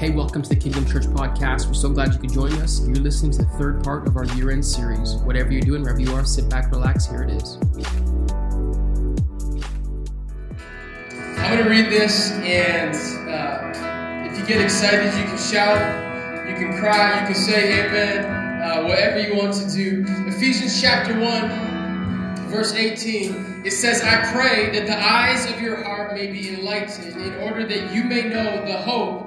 Hey, welcome to the Kingdom Church Podcast. We're so glad you could join us. You're listening to the third part of our year end series. Whatever you're doing, wherever you are, sit back, relax. Here it is. I'm going to read this, and uh, if you get excited, you can shout, you can cry, you can say amen, uh, whatever you want to do. Ephesians chapter 1, verse 18, it says, I pray that the eyes of your heart may be enlightened in order that you may know the hope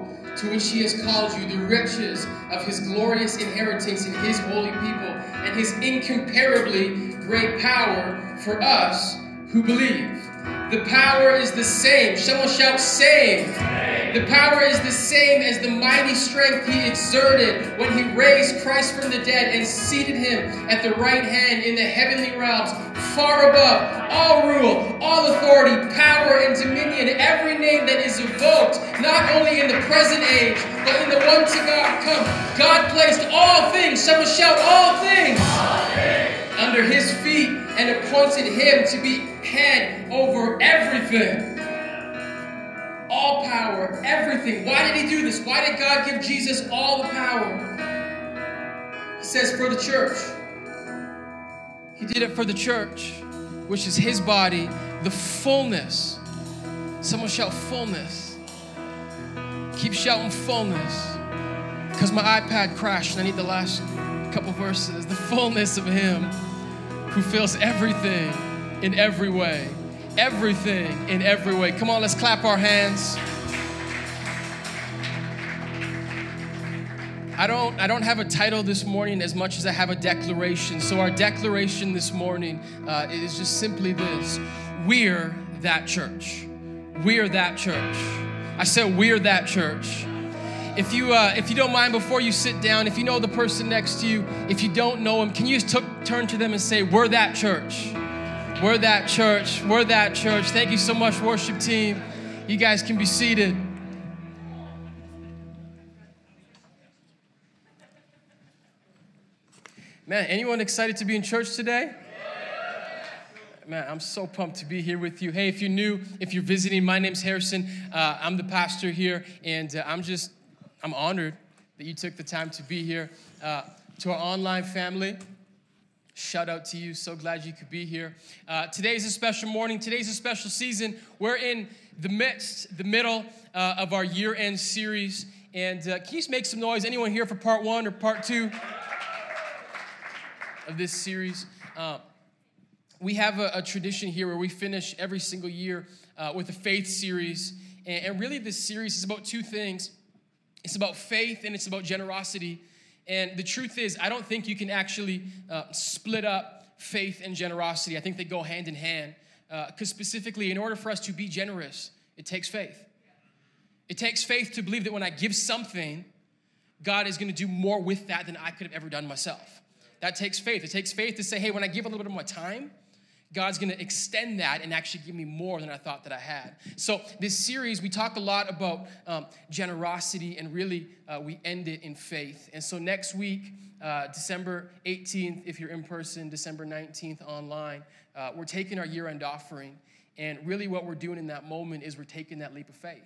to which he has called you, the riches of his glorious inheritance in his holy people, and his incomparably great power for us who believe. The power is the same. Someone shout, same. The power is the same as the mighty strength he exerted when he raised Christ from the dead and seated him at the right hand in the heavenly realms, far above all rule, all authority, power, and dominion, every name that is evoked, not only in the present age, but in the one to God come. God placed all things, someone shout, all things. under his feet and appointed him to be head over everything. All power, everything. Why did he do this? Why did God give Jesus all the power? He says, for the church. He did it for the church, which is his body, the fullness. Someone shout fullness. Keep shouting fullness. Because my iPad crashed and I need the last couple verses. The fullness of him who fills everything in every way. Everything in every way. Come on, let's clap our hands. I don't, I don't have a title this morning as much as I have a declaration. So, our declaration this morning uh, is just simply this We're that church. We're that church. I said, We're that church. If you, uh, if you don't mind, before you sit down, if you know the person next to you, if you don't know them, can you just t- turn to them and say, We're that church? We're that church. We're that church. Thank you so much, worship team. You guys can be seated. Man, anyone excited to be in church today? Man, I'm so pumped to be here with you. Hey, if you're new, if you're visiting, my name's Harrison. Uh, I'm the pastor here, and uh, I'm just, I'm honored that you took the time to be here. Uh, to our online family, shout out to you. So glad you could be here. Uh, today's a special morning. Today's a special season. We're in the midst, the middle uh, of our year-end series. And uh, can you just make some noise? Anyone here for part one or part two? of this series. Uh, we have a, a, tradition here where we finish every single year uh, with a faith series. And, and, really, this series is about two things it's about faith and it's about generosity. And the truth is, I don't think you can actually uh, split up faith and generosity. I think they go hand in hand. Because uh, specifically, in order for us to be generous, it takes faith. It takes faith to believe that when I give something, God is going to do more with that than I could have ever done myself. That takes faith. It takes faith to say, hey, when I give a little bit of my time, God's gonna extend that and actually give me more than I thought that I had. So, this series, we talk a lot about um, generosity and really uh, we end it in faith. And so, next week, uh, December 18th, if you're in person, December 19th online, uh, we're taking our year end offering. And really, what we're doing in that moment is we're taking that leap of faith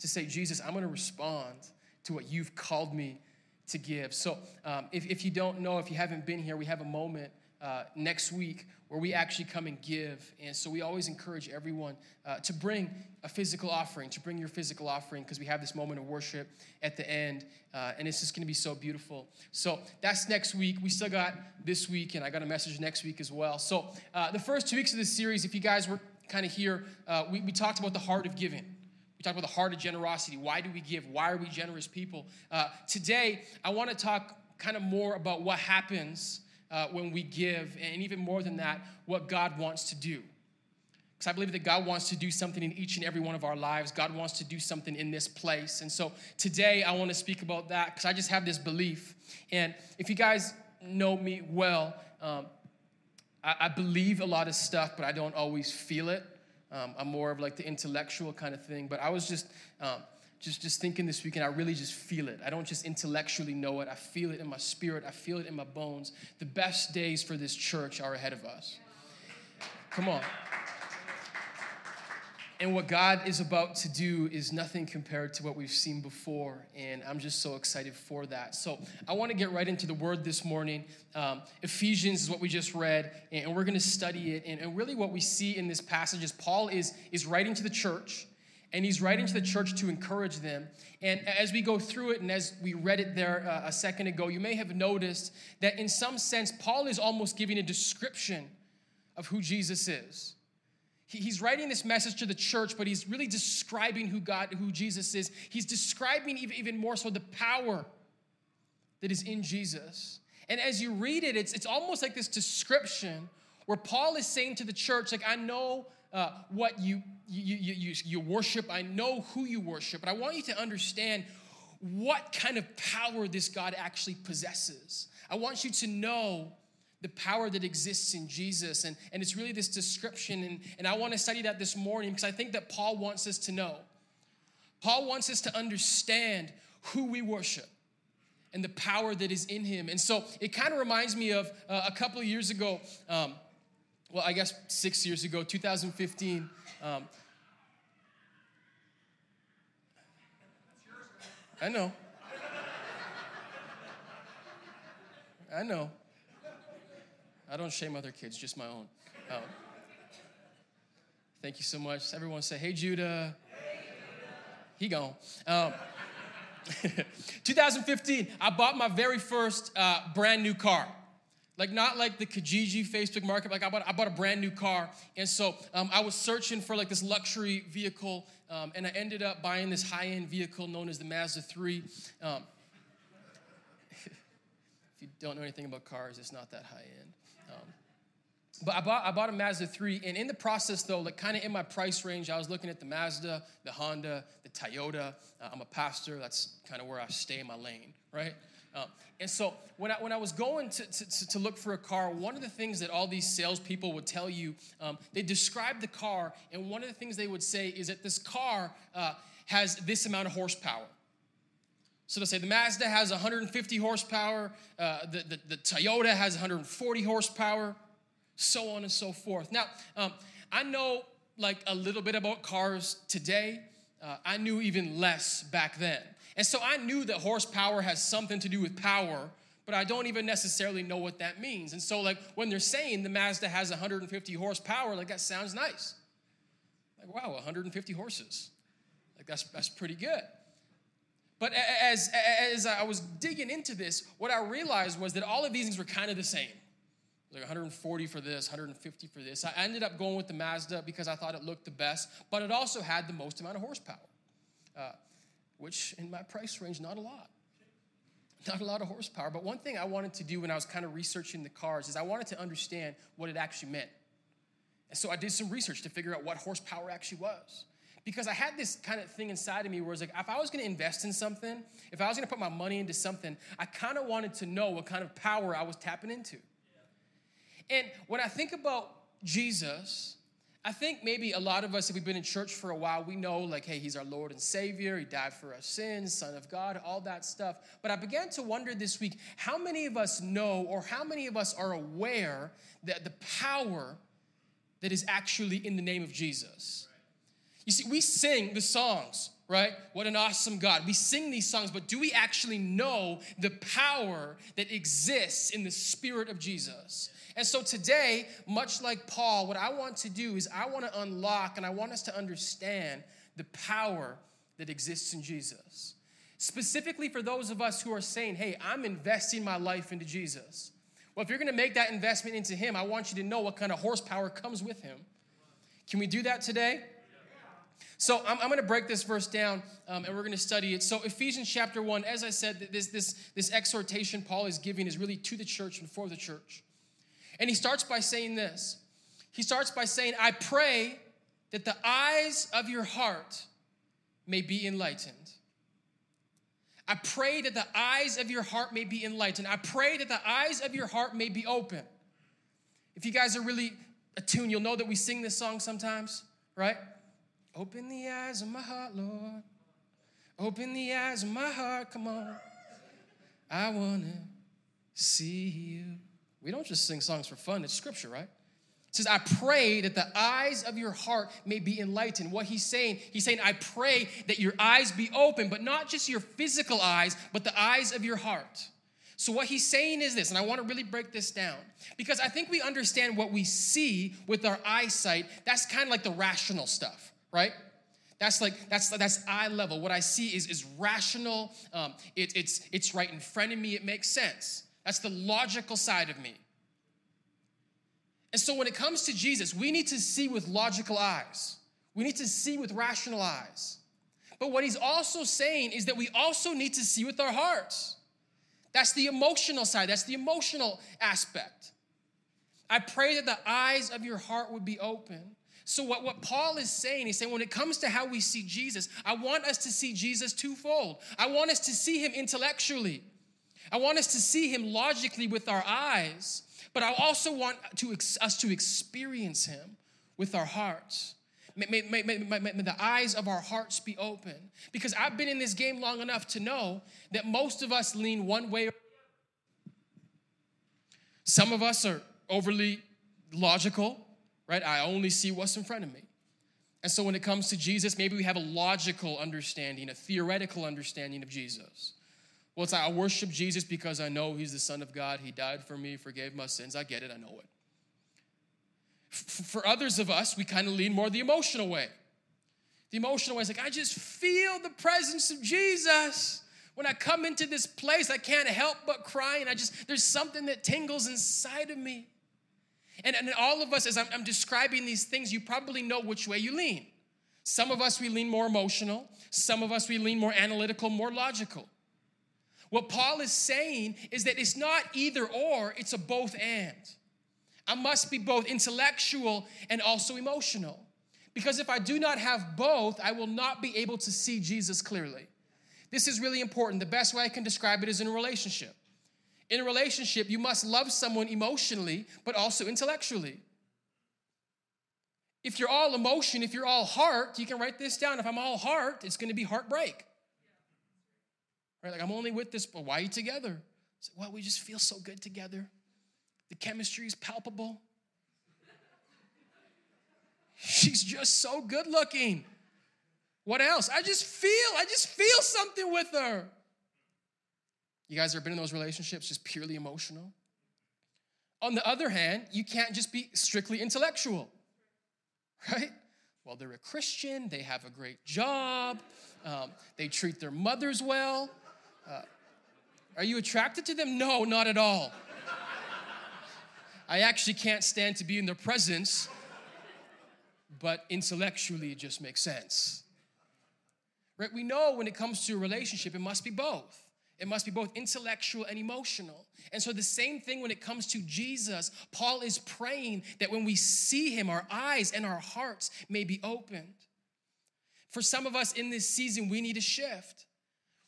to say, Jesus, I'm gonna respond to what you've called me to give. So, um, if, if you don't know, if you haven't been here, we have a moment uh, next week where we actually come and give. And so, we always encourage everyone uh, to bring a physical offering, to bring your physical offering, because we have this moment of worship at the end. Uh, and it's just going to be so beautiful. So, that's next week. We still got this week, and I got a message next week as well. So, uh, the first two weeks of this series, if you guys were kind of here, uh, we, we talked about the heart of giving talk about the heart of generosity. Why do we give? Why are we generous people? Today, I want to talk kind of more about what happens uh, when we give, and even more than that, what God wants to do. Because I believe that God wants to do something in each and every one of our lives. God wants to do something in this place. And so today, I want to speak about that because I just have this belief. And if you guys know me well, um, I, I believe a lot of stuff, but I don't always feel it. Um, I'm more of like the intellectual kind of thing. But I was just, um, just, just thinking this weekend, I really just feel it. I don't just intellectually know it. I feel it in my spirit. I feel it in my bones. The best days for this church are ahead of us. Come on. And what God is about to do is nothing compared to what we've seen before. And I'm just so excited for that. So I want to get right into the word this morning. Um, Ephesians is what we just read, and we're going to study it. And, and really, what we see in this passage is Paul is, is writing to the church, and he's writing to the church to encourage them. And as we go through it, and as we read it there uh, a second ago, you may have noticed that in some sense, Paul is almost giving a description of who Jesus is he's writing this message to the church, but he's really describing who God, who Jesus is. He's describing even, even more so the power that is in Jesus. And as you read it, it's, it's almost like this description where Paul is saying to the church, like, I know uh, what you, you, you, you, worship, I know who you worship, but I want you to understand what kind of power this God actually possesses. I want you to know the power that exists in Jesus. And, and it's really this description. And, and I want to study that this morning because I think that Paul wants us to know. Paul wants us to understand who we worship and the power that is in him. And so it kind of reminds me of uh, a couple of years ago, um, well, I guess six years ago, 2015. Um, I know. I know. I don't shame other kids, just my own. Um, thank you so much. Everyone say, hey, Judah. Hey, Judah. He gone. Um, 2015, I bought my very first uh, brand new car. Like not like the Kijiji Facebook market, like I bought, I bought a brand new car. And so um, I was searching for like this luxury vehicle um, and I ended up buying this high-end vehicle known as the Mazda 3. Um, if you don't know anything about cars, it's not that high-end. Um, but I bought, I bought a Mazda 3, and in the process, though, like kind of in my price range, I was looking at the Mazda, the Honda, the Toyota. Uh, I'm a pastor, that's kind of where I stay in my lane, right? Uh, and so when I, when I was going to, to, to, look for a car, one of the things that all these salespeople would tell you, um, they describe the car, and one of the things they would say is that this car uh, has this amount of horsepower. So they'll say the Mazda has 150 horsepower, uh, the, the, the, Toyota has 140 horsepower, so on and so forth. Now, um, I know like a little bit about cars today. Uh, I knew even less back then. And so I knew that horsepower has something to do with power, but I don't even necessarily know what that means. And so, like, when they're saying the Mazda has 150 horsepower, like, that sounds nice. Like, wow, 150 horses. Like, that's, that's pretty good. But as, as I was digging into this, what I realized was that all of these things were kind of the same. Like 140 for this, 150 for this. I ended up going with the Mazda because I thought it looked the best, but it also had the most amount of horsepower, uh, which in my price range, not a lot. Not a lot of horsepower. But one thing I wanted to do when I was kind of researching the cars is I wanted to understand what it actually meant. And so I did some research to figure out what horsepower actually was because I had this kind of thing inside of me where it's like, if I was gonna invest in something, if I was gonna put my money into something, I kind of wanted to know what kind of power I was tapping into. Yeah. And when I think about Jesus, I think maybe a lot of us, if we've been in church for a while, we know, like, hey, he's our Lord and Savior. He died for our sins, Son of God, all that stuff. But I began to wonder this week how many of us know or how many of us are aware that the power that is actually in the name of Jesus? You see, we sing the songs, right? What an awesome God. We sing these songs, but do we actually know the power that exists in the Spirit of Jesus? And so today, much like Paul, what I want to do is I want to unlock and I want us to understand the power that exists in Jesus. Specifically for those of us who are saying, hey, I'm investing my life into Jesus. Well, if you're going to make that investment into Him, I want you to know what kind of horsepower comes with Him. Can we do that today? So I'm, I'm going to break this verse down um, and we're going to study it. So Ephesians chapter 1, as I said, this, this, this exhortation Paul is giving is really to the church and for the church. And he starts by saying this. He starts by saying, I pray that the eyes of your heart may be enlightened. I pray that the eyes of your heart may be enlightened. I pray that the eyes of your heart may be open. If you guys are really attuned, you'll know that we sing this song sometimes, right? Open the eyes of my heart, Lord. Open the eyes of my heart, come on. I want to see you. We don't just sing songs for fun, it's scripture, right? It says, I pray that the eyes of your heart may be enlightened. What he's saying, he's saying, I pray that your eyes be open, but not just your physical eyes, but the eyes of your heart. So, what he's saying is this, and I want to really break this down because I think we understand what we see with our eyesight. That's kind of like the rational stuff, right? That's like that's that's eye level. What I see is is rational. Um, it, it's it's right in front of me. It makes sense. That's the logical side of me. And so when it comes to Jesus, we need to see with logical eyes. We need to see with rational eyes. But what he's also saying is that we also need to see with our hearts. That's the emotional side, that's the emotional aspect. I pray that the eyes of your heart would be open. So, what, what Paul is saying, he's saying when it comes to how we see Jesus, I want us to see Jesus twofold. I want us to see him intellectually, I want us to see him logically with our eyes, but I also want to, us to experience Him with our hearts. May, may, may, may, the eyes of our hearts be open. Because I've been in this game long enough to know that most of us lean one way or some of us are overly logical, right? I only see what's in front of me. And so when it comes to Jesus, maybe we have a logical understanding, a theoretical understanding of Jesus. Well, it's like I worship Jesus because I know he's the Son of God. He died for me, forgave my sins. I get it, I know it. For others of us, we kind of lean more the emotional way. The emotional way is like, I just feel the presence of Jesus. When I come into this place, I can't help but cry, and I just, there's something that tingles inside of me. And, and all of us, as I'm, I'm describing these things, you probably know which way you lean. Some of us, we lean more emotional. Some of us, we lean more analytical, more logical. What Paul is saying is that it's not either or, it's a both and. I must be both intellectual and also emotional. Because if I do not have both, I will not be able to see Jesus clearly. This is really important. The best way I can describe it is in a relationship. In a relationship, you must love someone emotionally, but also intellectually. If you're all emotion, if you're all heart, you can write this down. If I'm all heart, it's gonna be heartbreak. Right? Like, I'm only with this, but why are you together? It's like, well, we just feel so good together. The chemistry is palpable. She's just so good looking. What else? I just feel, I just feel something with her. You guys ever been in those relationships just purely emotional? On the other hand, you can't just be strictly intellectual, right? Well, they're a Christian, they have a great job, um, they treat their mothers well. Uh, are you attracted to them? No, not at all. I actually can't stand to be in their presence, but intellectually it just makes sense. Right? We know when it comes to a relationship, it must be both. It must be both intellectual and emotional. And so, the same thing when it comes to Jesus, Paul is praying that when we see him, our eyes and our hearts may be opened. For some of us in this season, we need a shift.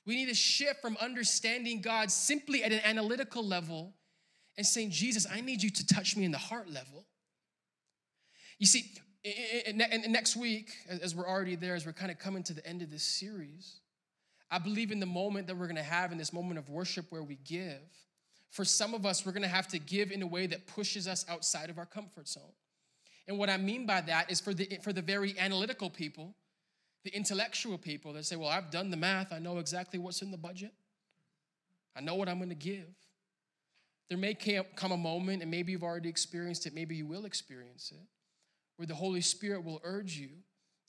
We need to shift from understanding God simply at an analytical level and saying, Jesus, I need you to touch me in the heart level. You see, next week, as we're already there, as we're kind of coming to the end of this series, I believe in the moment that we're gonna have in this moment of worship where we give. For some of us, we're gonna have to give in a way that pushes us outside of our comfort zone. And what I mean by that is for the, for the very analytical people, the intellectual people that say, Well, I've done the math, I know exactly what's in the budget, I know what I'm gonna give. There may come a moment, and maybe you've already experienced it, maybe you will experience it, where the Holy Spirit will urge you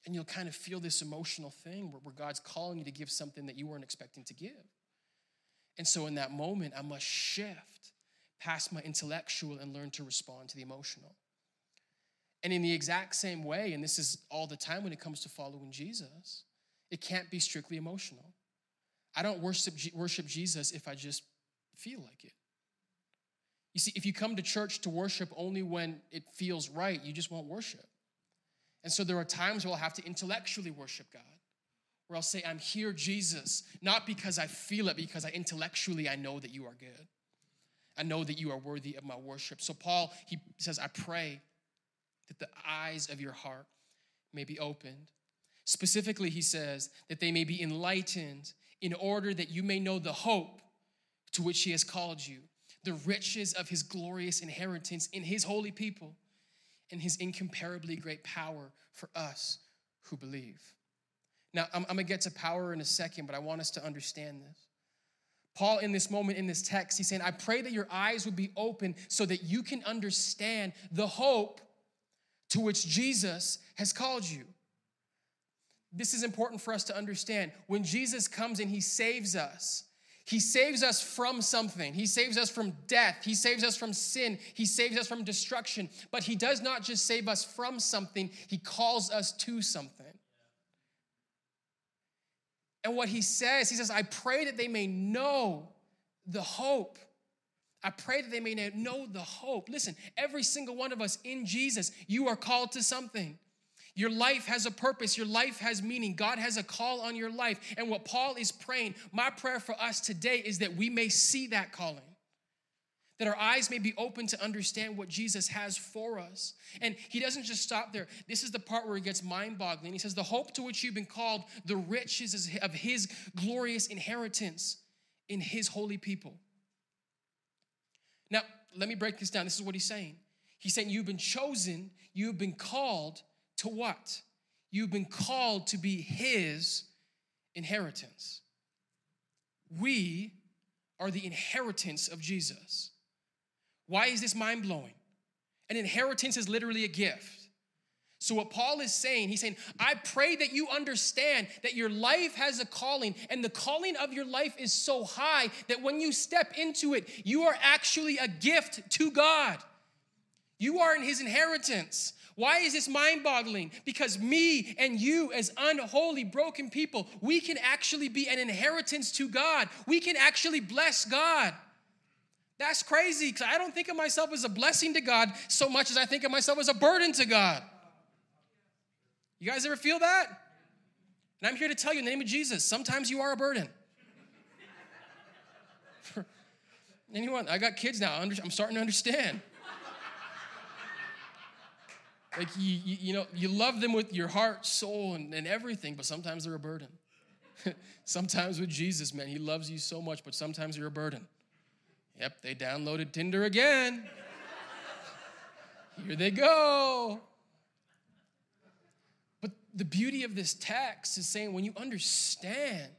and you'll kind of feel this emotional thing where, where God's calling you to give something that you weren't expecting to give. And so in that moment, I must shift past my intellectual and learn to respond to the emotional. And in the exact same way, and this is all the time when it comes to following Jesus, it can't be strictly emotional. I don't worship, worship Jesus if I just feel like it. You see, if you come to church to worship only when it feels right, you just won't worship. And so there are times where I'll have to intellectually worship God, where I'll say, I'm here, Jesus, not because I feel it, because I intellectually I know that you are good. I know that you are worthy of my worship. So Paul, he says, I pray that the eyes of your heart may be opened. Specifically, he says that they may be enlightened in order that you may know the hope to which he has called you, the riches of his glorious inheritance in his holy people, and his incomparably great power for us who believe. Now, I'm, I'm gonna get to power in a second, but I want us to understand this. Paul, in this moment in this text, he's saying, I pray that your eyes would be open so that you can understand the hope to which Jesus has called you. This is important for us to understand. When Jesus comes and he saves us, he saves us from something. He saves us from death. He saves us from sin. He saves us from destruction. But He does not just save us from something, He calls us to something. And what He says, He says, I pray that they may know the hope. I pray that they may know the hope. Listen, every single one of us in Jesus, you are called to something. Your life has a purpose. Your life has meaning. God has a call on your life. And what Paul is praying, my prayer for us today is that we may see that calling. That our eyes may be open to understand what Jesus has for us. And he doesn't just stop there. This is the part where he gets mind boggling. He says, The hope to which you've been called, the riches of his glorious inheritance in his holy people. Now, let me break this down. This is what he's saying. He's saying, You've been chosen, you've been called to what? You've been called to be His inheritance. We are the inheritance of Jesus. Why is this mind blowing? An inheritance is literally a gift. So, what Paul is saying, he's saying, I pray that you understand that your life has a calling, and the calling of your life is so high that when you step into it, you are actually a gift to God. You are in his inheritance. Why is this mind boggling? Because me and you, as unholy, broken people, we can actually be an inheritance to God. We can actually bless God. That's crazy because I don't think of myself as a blessing to God so much as I think of myself as a burden to God. You guys ever feel that? And I'm here to tell you in the name of Jesus, sometimes you are a burden. Anyone, I got kids now, I'm starting to understand. Like, you, you, you, know, you love them with your heart, soul, and, and everything, but sometimes they're a burden. sometimes with Jesus, man, he loves you so much, but sometimes you're a burden. Yep, they downloaded Tinder again. Here they go. But the beauty of this text is saying when you understand,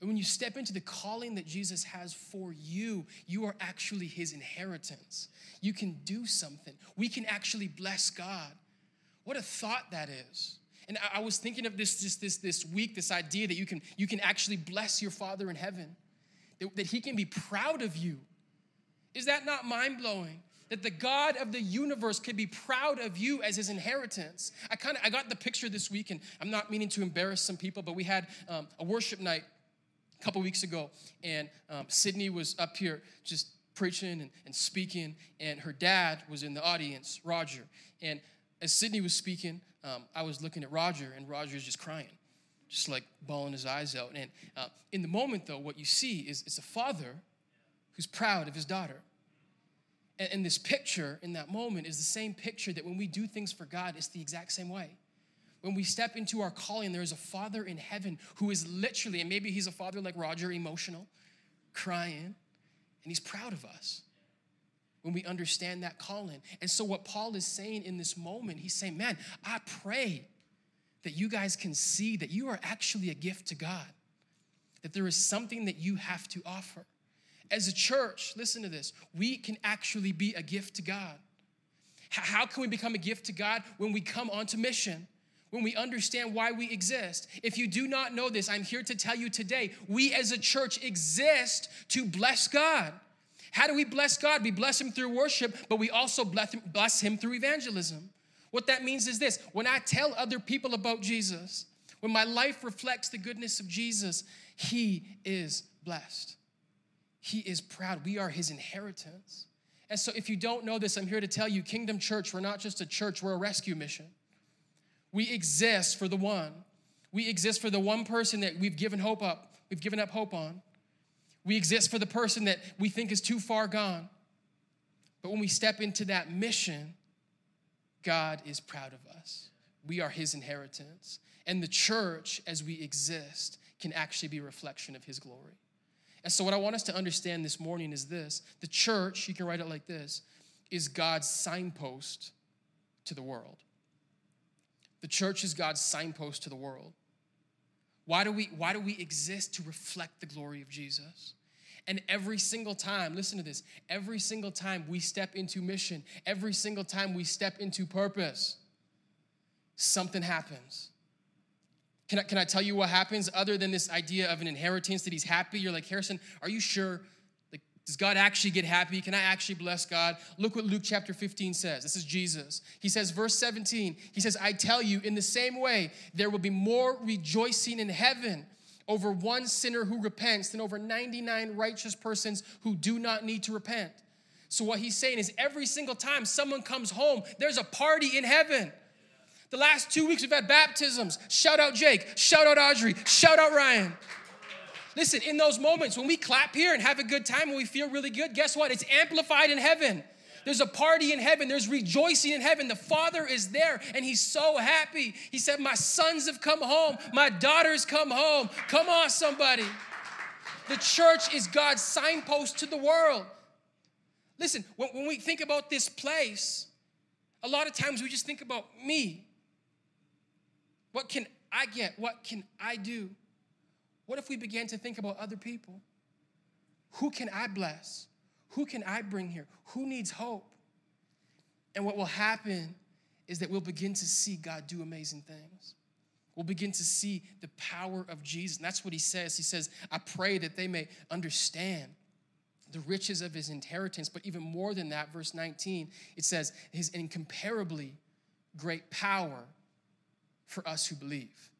and when you step into the calling that Jesus has for you, you are actually his inheritance. You can do something. We can actually bless God. What a thought that is. And I, was thinking of this just this this week, this idea that you can you can actually bless your Father in heaven, that, that He can be proud of you. Is that not mind blowing? That the God of the universe could be proud of you as His inheritance. I kind of I got the picture this week, and I'm not meaning to embarrass some people, but we had um, a worship night a couple weeks ago, and um, Sydney was up here just preaching and, and speaking, and her dad was in the audience, Roger, and as Sydney was speaking, um, I was looking at Roger, and Roger's just crying, just like bawling his eyes out. And uh, in the moment, though, what you see is it's a father who's proud of his daughter. And, and this picture in that moment is the same picture that when we do things for God, it's the exact same way. When we step into our calling, there is a father in heaven who is literally, and maybe he's a father like Roger, emotional, crying, and he's proud of us when we understand that calling. And so, what Paul is saying in this moment, he's saying, Man, I pray that you guys can see that you are actually a gift to God, that there is something that you have to offer. As a church, listen to this, we can actually be a gift to God. How can we become a gift to God? When we come onto mission when we understand why we exist. If you do not know this, I'm here to tell you today we as a church exist to bless God. How do we bless God? We bless Him through worship, but we also bless Him, through evangelism. What that means is this when I tell other people about Jesus, when my life reflects the goodness of Jesus, He is blessed. He is proud. We are His inheritance. And so, if you don't know this, I'm here to tell you Kingdom Church, we're not just a church, we're a rescue mission. We exist for the one. We exist for the one person that we've given hope up, we've given up hope on. We exist for the person that we think is too far gone. But when we step into that mission, God is proud of us. We are his inheritance. And the church, as we exist, can actually be a reflection of his glory. And so, what I want us to understand this morning is this the church, you can write it like this, is God's signpost to the world. The church is God's signpost to the world. Why do we, why do we exist? To reflect the glory of Jesus. And every single time, listen to this, every single time we step into mission, every single time we step into purpose, something happens. Can I, can I tell you what happens other than this idea of an inheritance that he's happy? You're like, Harrison, are you sure? Does God actually get happy? Can I actually bless God? Look what Luke chapter 15 says. This is Jesus. He says, verse 17, he says, I tell you, in the same way, there will be more rejoicing in heaven over one sinner who repents than over 99 righteous persons who do not need to repent. So, what he's saying is, every single time someone comes home, there's a party in heaven. The last two weeks we've had baptisms. Shout out Jake, shout out Audrey, shout out Ryan. Listen, in those moments when we clap here and have a good time and we feel really good, guess what? It's amplified in heaven. There's a party in heaven. There's rejoicing in heaven. The Father is there and He's so happy. He said, My sons have come home. My daughters come home. Come on, somebody. The church is God's signpost to the world. Listen, when, we think about this place, a lot of times we just think about me. What can I get? What can I do? What if we began to think about other people? Who can I bless? Who can I bring here? Who needs hope? And what will happen is that we'll begin to see God do amazing things. We'll begin to see the power of Jesus. And that's what he says. He says, I pray that they may understand the riches of his inheritance. But even more than that, verse 19, it says, his incomparably great power for us who believe.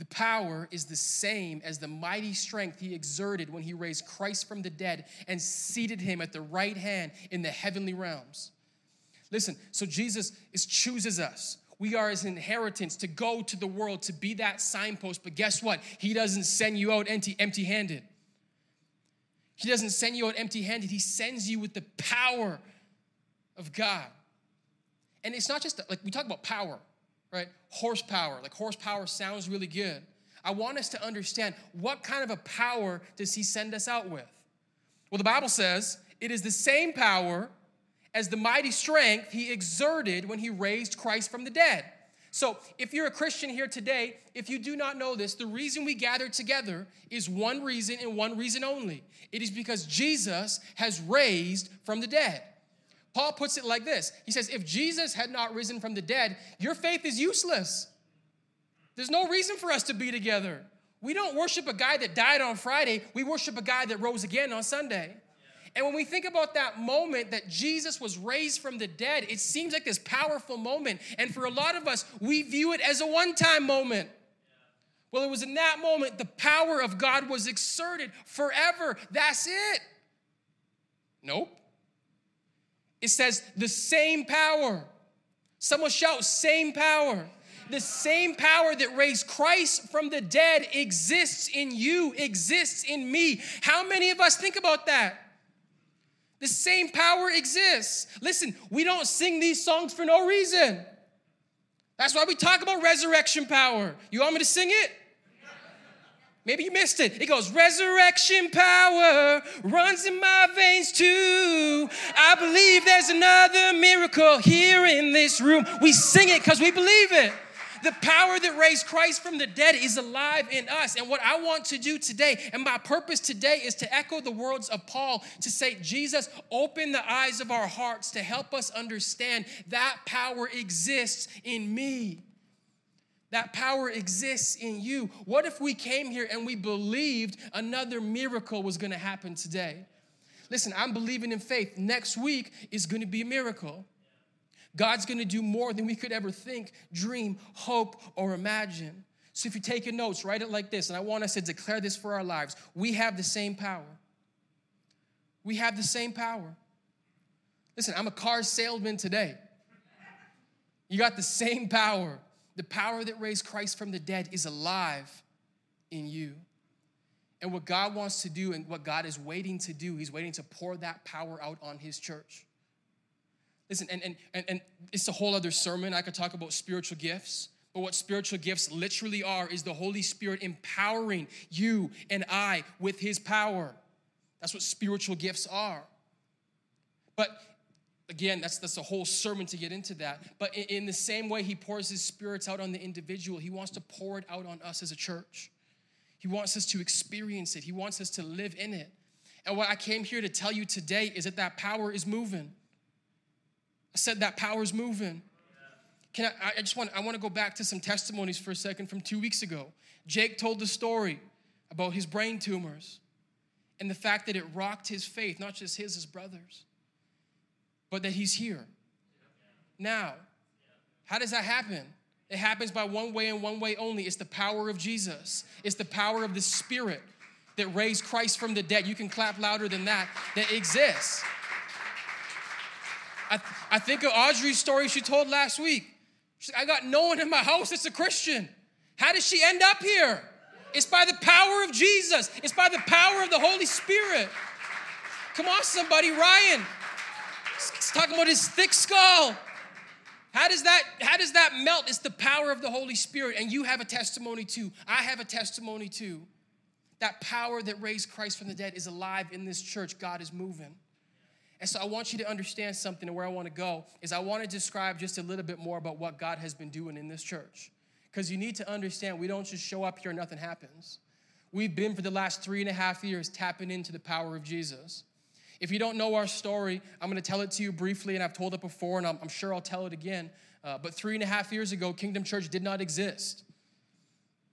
The power is the same as the mighty strength he exerted when he raised Christ from the dead and seated him at the right hand in the heavenly realms. Listen, so Jesus is chooses us. We are his inheritance to go to the world to be that signpost. But guess what? He doesn't send you out empty, empty-handed. He doesn't send you out empty-handed. He sends you with the power of God. And it's not just like we talk about power right? Horsepower. Like horsepower sounds really good. I want us to understand what kind of a power does he send us out with? Well, the Bible says it is the same power as the mighty strength he exerted when he raised Christ from the dead. So, if you're a Christian here today, if you do not know this, the reason we gather together is one reason and one reason only. It is because Jesus has raised from the dead. Paul puts it like this He says, If Jesus had not risen from the dead, your faith is useless. There's no reason for us to be together. We don't worship a guy that died on Friday, we worship a guy that rose again on Sunday. And when we think about that moment that Jesus was raised from the dead, it seems like this powerful moment. And for a lot of us, we view it as a one time moment. Well, it was in that moment the power of God was exerted forever. That's it. Nope. It says the same power. Someone shout, same power. The same power that raised Christ from the dead exists in you, exists in me. How many of us think about that? The same power exists. Listen, we don't sing these songs for no reason. That's why we talk about resurrection power. You want me to sing it? Maybe you missed it. It goes, Resurrection power runs in my veins too. I believe there's another miracle here in this room. We sing it because we believe it. The power that raised Christ from the dead is alive in us. And what I want to do today, and my purpose today, is to echo the words of Paul to say, Jesus, open the eyes of our hearts to help us understand that power exists in me. That power exists in you. What if we came here and we believed another miracle was gonna happen today? Listen, I'm believing in faith. Next week is gonna be a miracle. God's gonna do more than we could ever think, dream, hope, or imagine. So if you're taking notes, write it like this, and I want us to declare this for our lives. We have the same power. We have the same power. Listen, I'm a car salesman today. You got the same power. The power that raised Christ from the dead is alive in you. And what God wants to do and what God is waiting to do, He's waiting to pour that power out on His church. Listen, and, and, and, and it's a whole other sermon. I could talk about spiritual gifts. But what spiritual gifts literally are is the Holy Spirit empowering you and I with His power. That's what spiritual gifts are. But again, that's, that's a whole sermon to get into that. But in, in the same way he pours his spirits out on the individual, he wants to pour it out on us as a church. He wants us to experience it, he wants us to live in it. And what I came here to tell you today is that that power is moving. I said that power is moving. Can I, I just want, I want to go back to some testimonies for a second from two weeks ago. Jake told the story about his brain tumors and the fact that it rocked his faith, not just his, his brothers, but that he's here. Now, how does that happen? It happens by one way and one way only. It's the power of Jesus, it's the power of the Spirit that raised Christ from the dead. You can clap louder than that, that exists. I, I think of Audrey's story she told last week. I got no one in my house that's a Christian. How did she end up here? It's by the power of Jesus, it's by the power of the Holy Spirit. Come on, somebody. Ryan, he's talking about his thick skull. How does that how does that melt? It's the power of the Holy Spirit and you have a testimony too. I have a testimony too. That power that raised Christ from the dead is alive in this church. God is moving. And so I want you to understand something and where I want to go is I want to describe just a little bit more about what God has been doing in this church. Because you need to understand we don't just show up here and nothing happens. We've been for the last three and a half years tapping into the power of Jesus. If you don't know our story, I'm going to tell it to you briefly, and I've told it before, and I'm, I'm sure I'll tell it again. Uh, but three and a half years ago, Kingdom Church did not exist,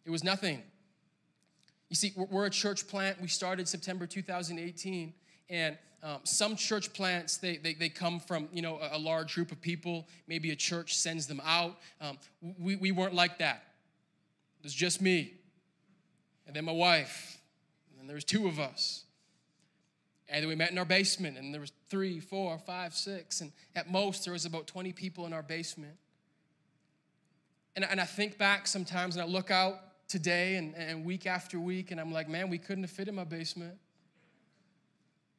it was nothing. You see, we're, a church plant. We started September 2018, and um, some church plants they, they, they, come from you know a, a, large group of people maybe a church sends them out um, we, we weren't like that it was just me and then my wife and there was two of us and then we met in our basement and there was three four five six and at most there was about 20 people in our basement and, and i think back sometimes and i look out today and, and week after week and i'm like man we couldn't have fit in my basement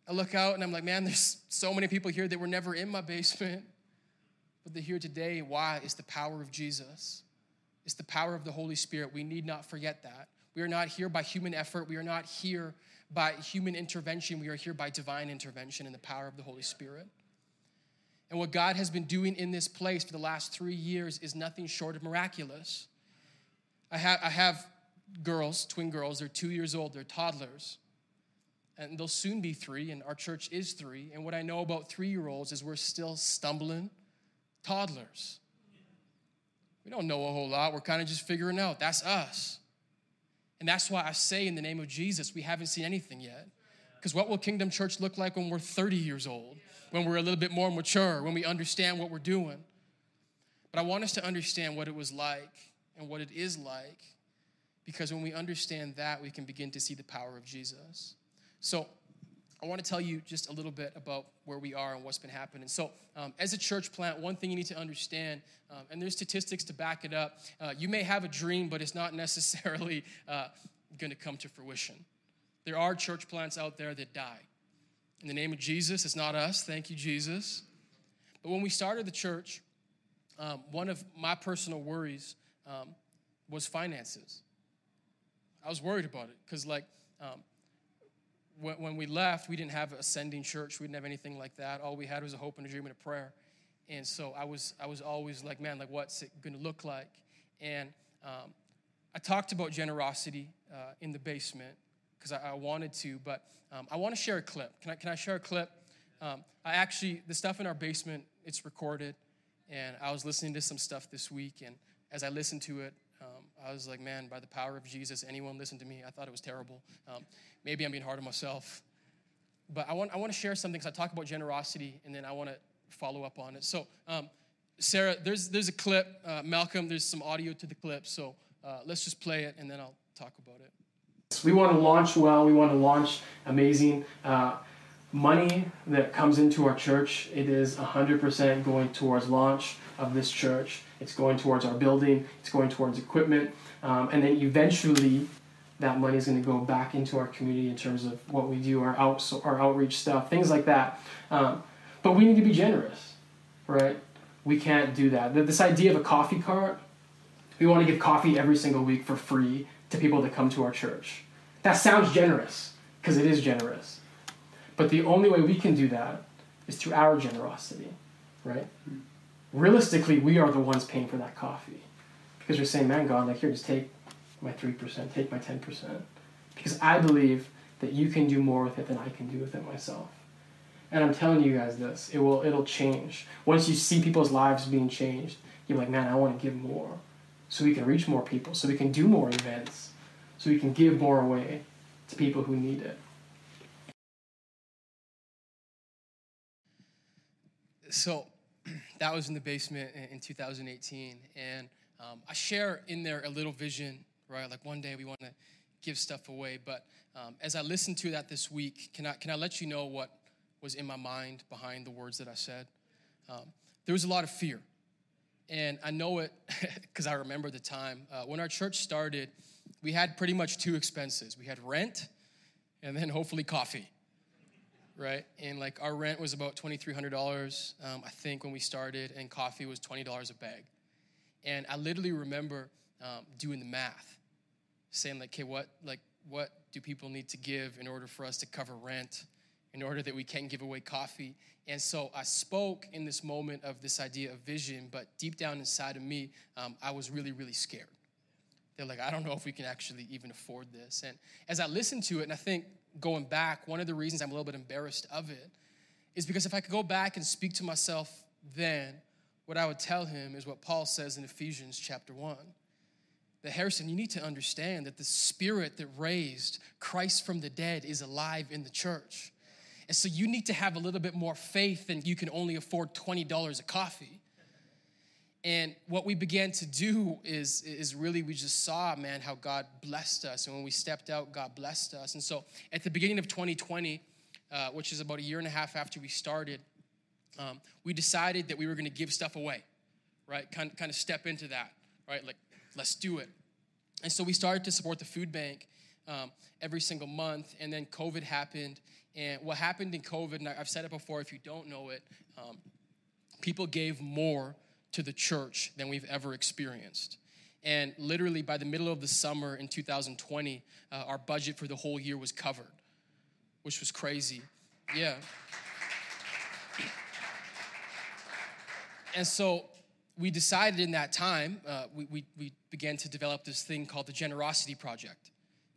I look out and I'm like, man, there's so many people here that were never in my basement, but they're here today. Why? It's the power of Jesus. It's the power of the Holy Spirit. We need not forget that. We are not here by human effort. We are not here by human intervention. We are here by divine intervention and the power of the Holy Spirit. And what God has been doing in this place for the last three years is nothing short of miraculous. I have, I have girls, twin girls, they're two years old, they're toddlers and they'll soon be three, and our church is three. And what I know about three year olds is we're still stumbling toddlers. We don't know a whole lot, we're kind of just figuring out. That's us. And that's why I say, in the name of Jesus, we haven't seen anything yet. Because what will Kingdom Church look like when we're 30 years old, when we're a little bit more mature, when we understand what we're doing? But I want us to understand what it was like and what it is like, because when we understand that, we can begin to see the power of Jesus. So, I want to tell you just a little bit about where we are and what's been happening. So, um, as a church plant, one thing you need to understand, um, and there's statistics to back it up, uh, you may have a dream, but it's not necessarily uh, going to come to fruition. There are church plants out there that die. In the name of Jesus, it's not us. Thank you, Jesus. But when we started the church, um, one of my personal worries um, was finances. I was worried about it because, like, um, when we left, we didn't have a sending church. We didn't have anything like that. All we had was a hope and a dream and a prayer. And so I was, I was always like, man, like, what's it going to look like? And um, I talked about generosity uh, in the basement because I, I, wanted to, but um, I want to share a clip. Can I, can I share a clip? Um, I actually, the stuff in our basement, it's recorded. And I was listening to some stuff this week. And as I listened to it, I was like, man, by the power of Jesus, anyone listen to me? I thought it was terrible. Um, maybe I'm being hard on myself. But I want, I want to share something because I talk about generosity and then I want to follow up on it. So, um, Sarah, there's, there's a clip. Uh, Malcolm, there's some audio to the clip. So uh, let's just play it and then I'll talk about it. We want to launch well, we want to launch amazing. Uh, money that comes into our church, it is 100% going towards launch of this church. It's going towards our building, it's going towards equipment, um, and then eventually that money is going to go back into our community in terms of what we do, our out our outreach stuff, things like that. Um, but we need to be generous, right? We can't do that. This idea of a coffee cart, we want to give coffee every single week for free to people that come to our church. That sounds generous because it is generous. But the only way we can do that is through our generosity. right? Realistically, we are the ones paying for that coffee because you're saying, man, God, like here, just take my 3%, take my 10%. Because I believe that you can do more with it than I can do with it myself. And I'm telling you guys this, it will it'll change. Once you see people's lives being changed, you're like, man, I want to give more. So we can reach more people, so we can do more events, so we can give more away to people who need it. So that was in the basement in 2018. And um, I share in there a little vision, right? Like one day we want to give stuff away. But um, as I listened to that this week, can I, can I let you know what was in my mind behind the words that I said? Um, there was a lot of fear. And I know it because I remember the time. Uh, when our church started, we had pretty much two expenses we had rent and then hopefully coffee right? And like our rent was about $2,300, um, I think, when we started, and coffee was $20 a bag. And I literally remember um, doing the math, saying like, okay, what like what do people need to give in order for us to cover rent, in order that we can give away coffee? And so I spoke in this moment of this idea of vision, but deep down inside of me, um, I was really, really scared. They're like, I don't know if we can actually even afford this. And as I listened to it, and I think going back, one of the reasons I'm a little bit embarrassed of it is because if I could go back and speak to myself then, what I would tell him is what Paul says in Ephesians chapter 1. That Harrison, you need to understand that the spirit that raised Christ from the dead is alive in the church. And so you need to have a little bit more faith than you can only afford $20 a coffee. And what we began to do is, is really we just saw, man, how God blessed us. And when we stepped out, God blessed us. And so at the beginning of 2020, uh, which is about a year and a half after we started, um, we decided that we were going to give stuff away, right? Kind, kind of step into that, right? Like, let's do it. And so we started to support the food bank um, every single month. And then COVID happened. And what happened in COVID, and I've said it before, if you don't know it, um, people gave more to the church than we've ever experienced. And literally by the middle of the summer in 2020, uh, our budget for the whole year was covered, which was crazy. Yeah. And so we decided in that time, uh, we, we, we began to develop this thing called the Generosity Project.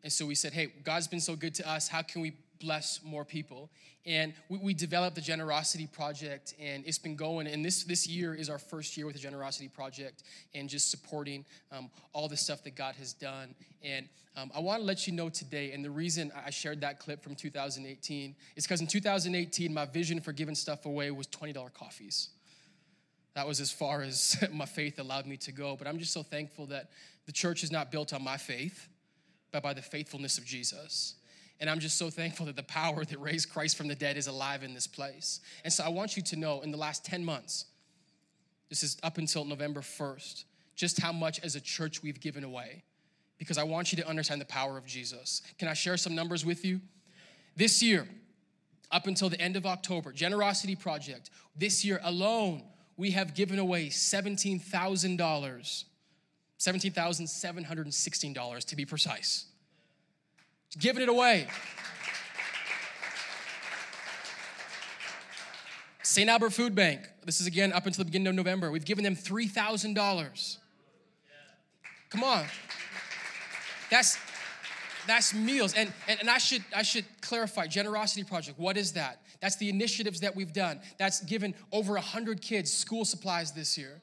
And so we said, hey, God's been so good to us. How can we bless more people. And we, we, developed the Generosity Project, and it's been going. And this, this year is our first year with the Generosity Project and just supporting um, all the stuff that God has done. And um, I want to let you know today, and the reason I shared that clip from 2018 is because in 2018, my vision for giving stuff away was $20 coffees. That was as far as my faith allowed me to go. But I'm just so thankful that the church is not built on my faith, but by the faithfulness of Jesus. And I'm just so thankful that the power that raised Christ from the dead is alive in this place. And so I want you to know in the last 10 months, this is up until November 1st, just how much as a church we've given away. Because I want you to understand the power of Jesus. Can I share some numbers with you? This year, up until the end of October, Generosity Project, this year alone, we have given away $17,000, $17,716 to be precise giving it away. St. Albert Food Bank, this is again up until the beginning of November. We've given them $3,000. Come on. That's that's meals. And, and, and I should I should clarify Generosity Project. What is that? That's the initiatives that we've done. That's given over 100 kids school supplies this year.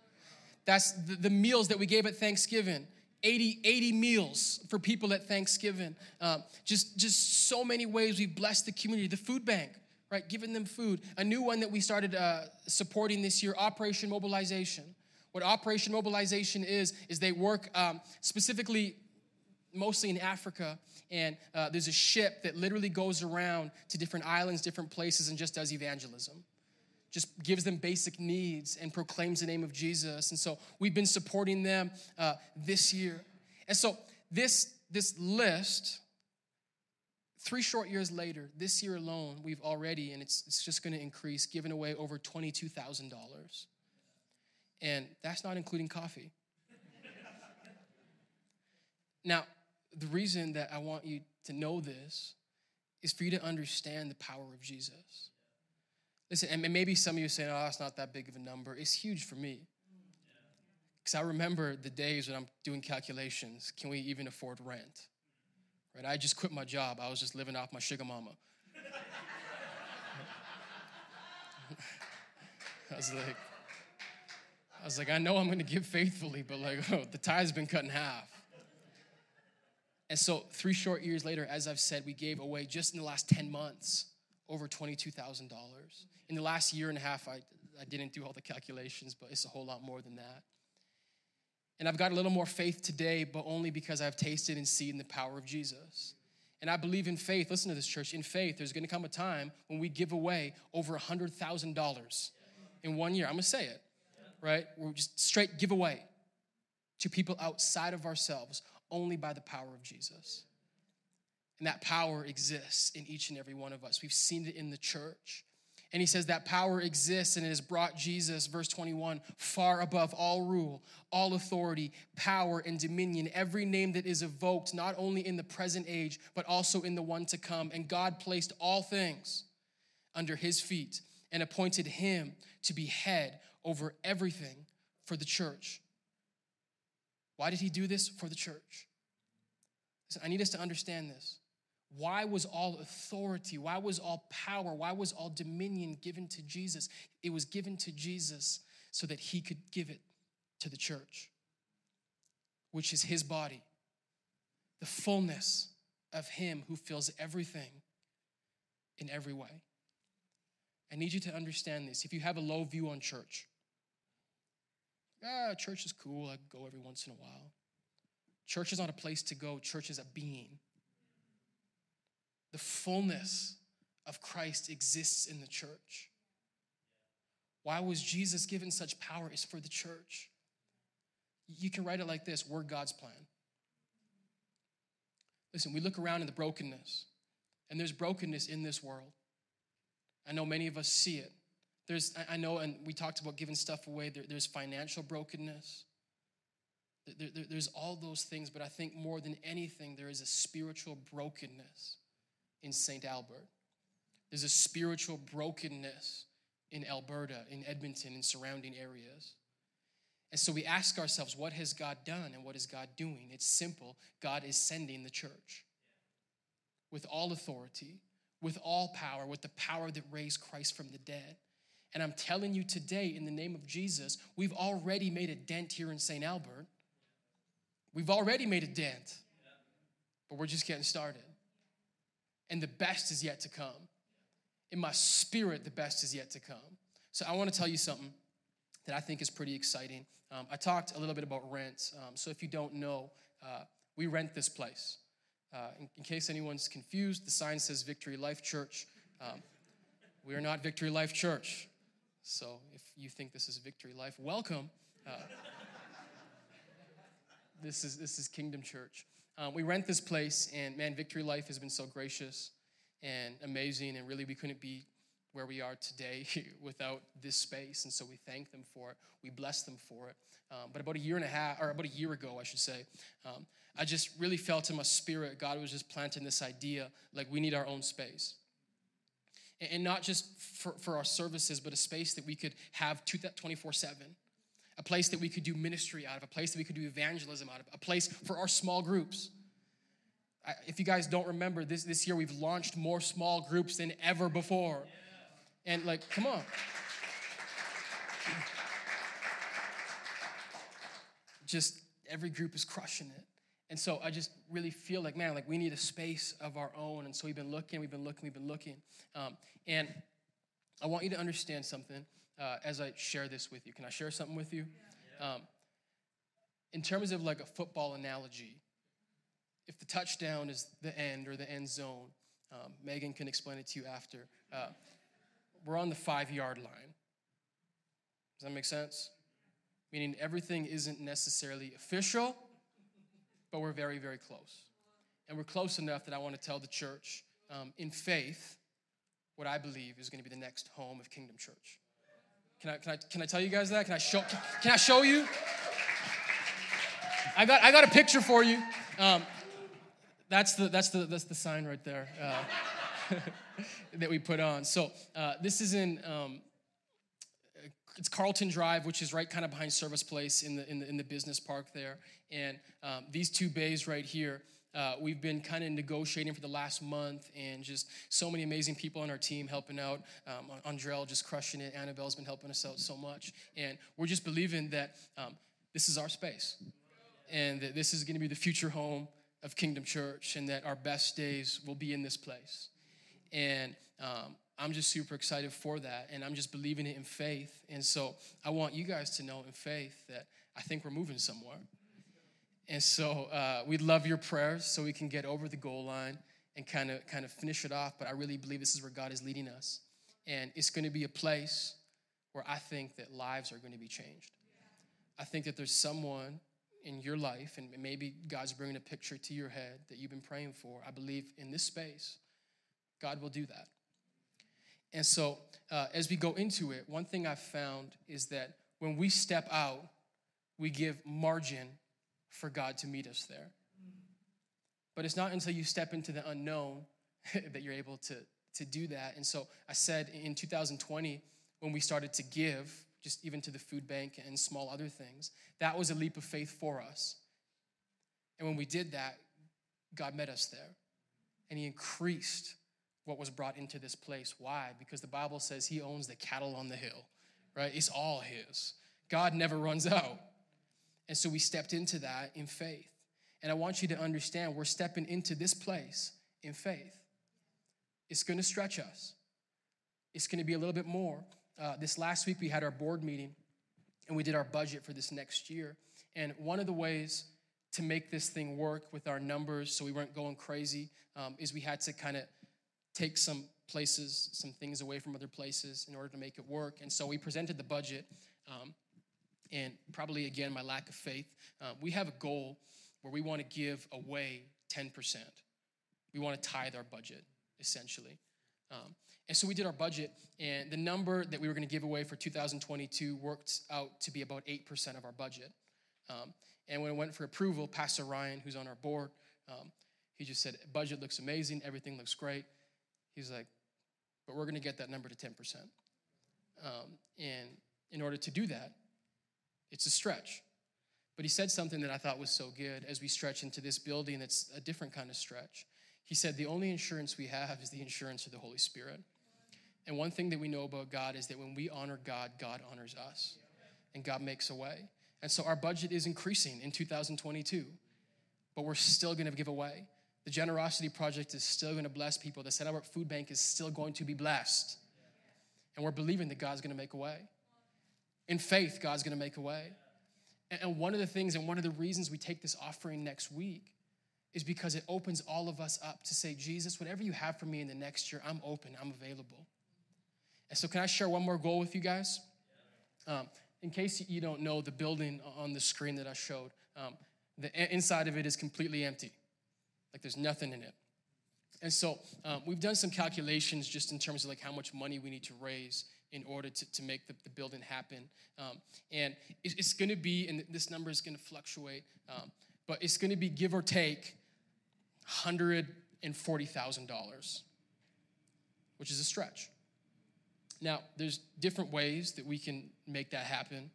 That's the, the meals that we gave at Thanksgiving. 80, 80 meals for people at Thanksgiving. Um, just, just so many ways we've blessed the community. The food bank, right? Giving them food. A new one that we started uh, supporting this year, Operation Mobilization. What Operation Mobilization is, is they work um, specifically mostly in Africa, and uh, there's a ship that literally goes around to different islands, different places, and just does evangelism just gives them basic needs and proclaims the name of Jesus. And so we've been supporting them uh, this year. And so this, this list, three short years later, this year alone, we've already, and it's, it's just going to increase, given away over $22,000. And that's not including coffee. now, the reason that I want you to know this is for you to understand the power of Jesus Listen, and maybe some of you are saying, oh, it's not that big of a number. It's huge for me. Because I remember the days when I'm doing calculations. Can we even afford rent? Right? I just quit my job. I was just living off my sugar mama. I was like, I was like, I know I'm going to give faithfully, but like, oh, the tie's been cut in half. And so, three short years later, as I've said, we gave away just in the last 10 months over $22,000. In the last year and a half, I, I didn't do all the calculations, but it's a whole lot more than that. And I've got a little more faith today, but only because I've tasted and seen the power of Jesus. And I believe in faith. Listen to this, church. In faith, there's going to come a time when we give away over $100,000 in one year. I'm going to say it, right? We're just straight giveaway to people outside of ourselves only by the power of Jesus. And that power exists in each and every one of us. We've seen it in the church. And he says that power exists and it has brought Jesus, verse 21, far above all rule, all authority, power, and dominion, every name that is evoked, not only in the present age, but also in the one to come. And God placed all things under his feet and appointed him to be head over everything for the church. Why did he do this? For the church. Listen, I need us to understand this. Why was all authority, why was all power, why was all dominion given to Jesus? It was given to Jesus so that he could give it to the church, which is his body, the fullness of him who fills everything in every way. I need you to understand this. If you have a low view on church, ah, church is cool, I go every once in a while. Church is not a place to go, church is a being. The fullness of Christ exists in the church. Why was Jesus given such power? Is for the church. You can write it like this We're God's plan. Listen, we look around in the brokenness, and there's brokenness in this world. I know many of us see it. There's, I know, and we talked about giving stuff away, there, there's financial brokenness. There, there, there's all those things, but I think more than anything, there is a spiritual brokenness in St. Albert. There's a spiritual brokenness in Alberta, in Edmonton, in surrounding areas. And so we ask ourselves, what has God done and what is God doing? It's simple God is sending the church with all authority, with all power, with the power that raised Christ from the dead. And I'm telling you today, in the name of Jesus, we've already made a dent here in St. Albert. We've already made a dent, but we're just getting started and the best is yet to come. In my spirit, the best is yet to come. So I want to tell you something that I think is pretty exciting. Um, I talked a little bit about rent. Um, so if you don't know, uh, we rent this place. Uh, in, in, case anyone's confused, the sign says Victory Life Church. Um, we are not Victory Life Church. So if you think this is Victory Life, welcome. Uh, this is this is Kingdom Church. Um, we rent this place, and man, Victory Life has been so gracious and amazing, and really we couldn't be where we are today without this space, and so we thank them for it. We bless them for it. Um, but about a year and a half, or about a year ago, I should say, um, I just really felt in my spirit God was just planting this idea like we need our own space. And not just for, for our services, but a space that we could have 24 7 a place that we could do ministry out of, a place that we could do evangelism out of, a place for our small groups. if you guys don't remember, this, this year we've launched more small groups than ever before. And like, come on. Just every group is crushing it. And so I just really feel like, man, like we need a space of our own. And so we've been looking, we've been looking, we've been looking. Um, and I want you to understand something uh, as I share this with you. Can I share something with you? Um, in terms of like a football analogy, if the touchdown is the end or the end zone, um, Megan can explain it to you after. Uh, we're on the five yard line. Does that make sense? Meaning everything isn't necessarily official, but we're very, very close. And we're close enough that I want to tell the church um, in faith what I believe is going to be the next home of Kingdom Church. Can I, can I, can I tell you guys that? Can I show, can, I show you? I got, I got a picture for you. Um, that's, the, that's, the, that's the sign right there. Uh, that we put on. So uh, this is in um, it's Carlton Drive, which is right kind of behind Service Place in the in the, in the business park there. And um, these two bays right here, uh, we've been kind of negotiating for the last month, and just so many amazing people on our team helping out. Um, Andrell just crushing it. Annabelle's been helping us out so much, and we're just believing that um, this is our space, and that this is going to be the future home of Kingdom Church, and that our best days will be in this place. And um, I'm just super excited for that, and I'm just believing it in faith. And so I want you guys to know in faith that I think we're moving somewhere. And so uh, we'd love your prayers so we can get over the goal line and kind of kind of finish it off. But I really believe this is where God is leading us, and it's going to be a place where I think that lives are going to be changed. I think that there's someone in your life, and maybe God's bringing a picture to your head that you've been praying for. I believe in this space, God will do that. And so, uh, as we go into it, one thing I've found is that when we step out, we give margin for God to meet us there. But it's not until you step into the unknown that you're able to, to do that. And so, I said in 2020, when we started to give, just even to the food bank and small other things, that was a leap of faith for us. And when we did that, God met us there and He increased what was brought into this place. Why? Because the Bible says he owns the cattle on the hill, right? It's all his. God never runs out. And so we stepped into that in faith. And I want you to understand we're stepping into this place in faith. It's going to stretch us, it's going to be a little bit more. Uh, this last week, we had our board meeting and we did our budget for this next year. And one of the ways to make this thing work with our numbers so we weren't going crazy um, is we had to kind of take some places, some things away from other places in order to make it work. And so we presented the budget. Um, and probably again, my lack of faith. Uh, we have a goal where we want to give away 10%. We want to tithe our budget, essentially. Um, and so we did our budget, and the number that we were going to give away for 2022 worked out to be about 8% of our budget. Um, and when it went for approval, Pastor Ryan, who's on our board, um, he just said, Budget looks amazing, everything looks great. He's like, but we're going to get that number to 10%. Um, and in order to do that, it's a stretch. But he said something that I thought was so good as we stretch into this building that's a different kind of stretch. He said, The only insurance we have is the insurance of the Holy Spirit. And one thing that we know about God is that when we honor God, God honors us. And God makes a way. And so our budget is increasing in 2022, but we're still going to give away. The Generosity Project is still going to bless people. The Set Food Bank is still going to be blessed. And we're believing that God's going to make a way. In faith, God's going to make a way. And one of the things and one of the reasons we take this offering next week is because it opens all of us up to say, Jesus, whatever you have for me in the next year, I'm open, I'm available. And so, can I share one more goal with you guys? Um, in case you don't know, the building on the screen that I showed, um, the inside of it is completely empty. Like there's nothing in it. And so um, we've done some calculations just in terms of like how much money we need to raise in order to, to make the, the building happen. Um, and it, it's going to be, and this number is going to fluctuate, um, but it's going to be give or take $140,000, which is a stretch. Now, there's different ways that we can make that happen.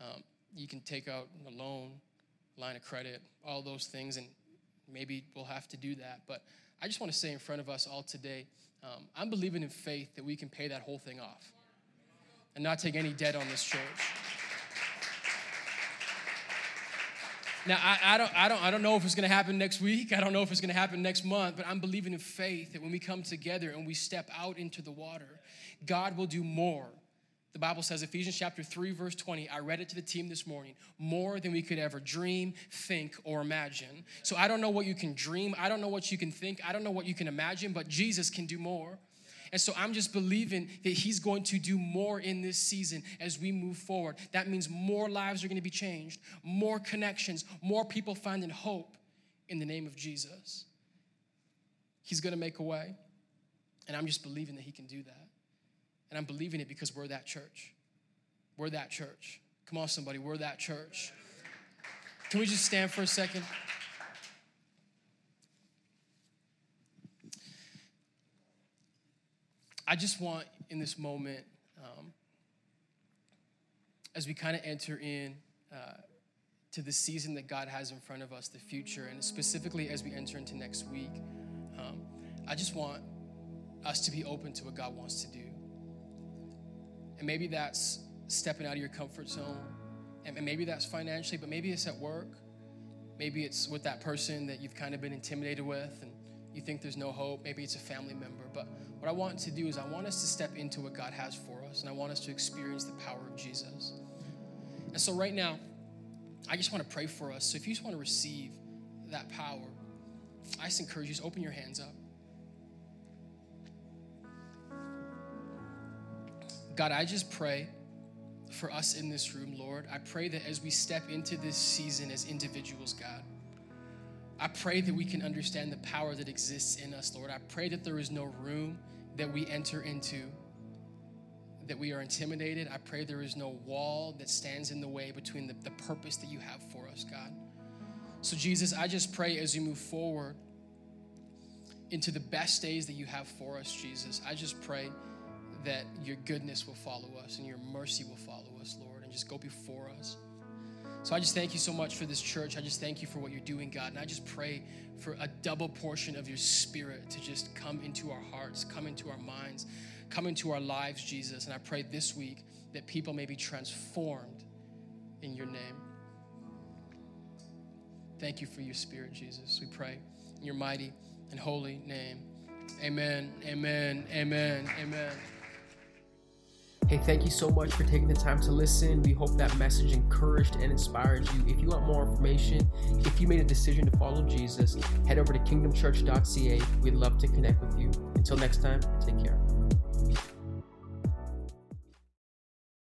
Um, you can take out a loan, line of credit, all those things, and maybe we'll have to do that. But I just want to say in front of us all today, um, I'm believing in faith that we can pay that whole thing off and not take any debt on this church. Now, I, I, don't, I, don't, I don't know if it's going to happen next week. I don't know if it's going to happen next month, but I'm believing in faith that when we come together and we step out into the water, God will do more the Bible says, Ephesians chapter 3, verse 20, I read it to the team this morning, more than we could ever dream, think, or imagine. So I don't know what you can dream. I don't know what you can think. I don't know what you can imagine, but Jesus can do more. And so I'm just believing that He's going to do more in this season as we move forward. That means more lives are going to be changed, more connections, more people finding hope in the name of Jesus. He's going to make a way. And I'm just believing that He can do that. And I'm believing it because we're that church. We're that church. Come on, somebody, we're that church. Can we just stand for a second? I just want in this moment, um, as we kind of enter in uh, to the season that God has in front of us, the future, and specifically as we enter into next week, um, I just want us to be open to what God wants to do. And maybe that's stepping out of your comfort zone, and maybe that's financially, but maybe it's at work. Maybe it's with that person that you've kind of been intimidated with and you think there's no hope. Maybe it's a family member. But what I want to do is I want us to step into what God has for us and I want us to experience the power of Jesus. And so, right now, I just want to pray for us. So, if you just want to receive that power, I just encourage you to open your hands up. God, I just pray for us in this room, Lord. I pray that as we step into this season as individuals, God, I pray that we can understand the power that exists in us, Lord. I pray that there is no room that we enter into that we are intimidated. I pray there is no wall that stands in the way between the, the purpose that you have for us, God. So, Jesus, I just pray as we move forward into the best days that you have for us, Jesus, I just pray that your goodness will follow us and your mercy will follow us, Lord, and just go before us. So I just thank you so much for this church. I just thank you for what you're doing, God. And I just pray for a double portion of your spirit to just come into our hearts, come into our minds, come into our lives, Jesus. And I pray this week that people may be transformed in your name. Thank you for your spirit, Jesus. We pray in your mighty and holy name. Amen. Amen. Amen. Amen. Hey, thank you so much for taking the time to listen. We hope that message encouraged and inspired you. If you want more information, if you made a decision to follow Jesus, head over to kingdomchurch.ca. We'd love to connect with you. Until next time, take care.